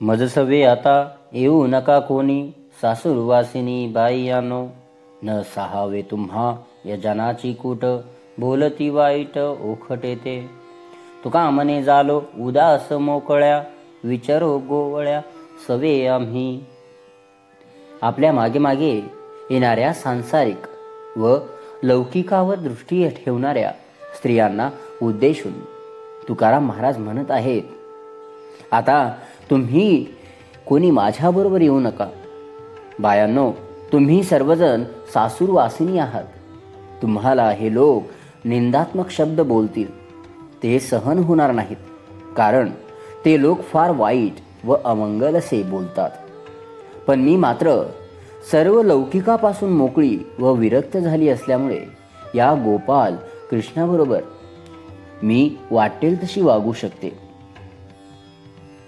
मजसवे आता येऊ नका कोणी. सासूरवासिनी बाई यानो न सहावे तुम्हा यजनाची कूट. बोलती वाईट ओखटे ते तुका मने झालो उदास मोकळ्या विचारो गोवळ्या सवे आम्ही. आपल्या मागे मागे येणाऱ्या सांसारिक व लौकिकावर दृष्टी ठेवणाऱ्या स्त्रियांना उद्देशून तुकाराम महाराज म्हणत आहेत. आता तुम्ही कोणी माझ्याबरोबर येऊ नका. बायांनो तुम्ही सर्वजण सासूरवासिनी आहात. तुम्हाला हे लोक निंदात्मक शब्द बोलतील. ते सहन होणार नाहीत कारण ते लोक फार वाईट व अमंगल असे बोलतात. पण मी मात्र सर्व लौकिकापासून मोकळी व विरक्त झाली असल्यामुळे या गोपाल कृष्णाबरोबर मी वाटेल तशी वागू शकते.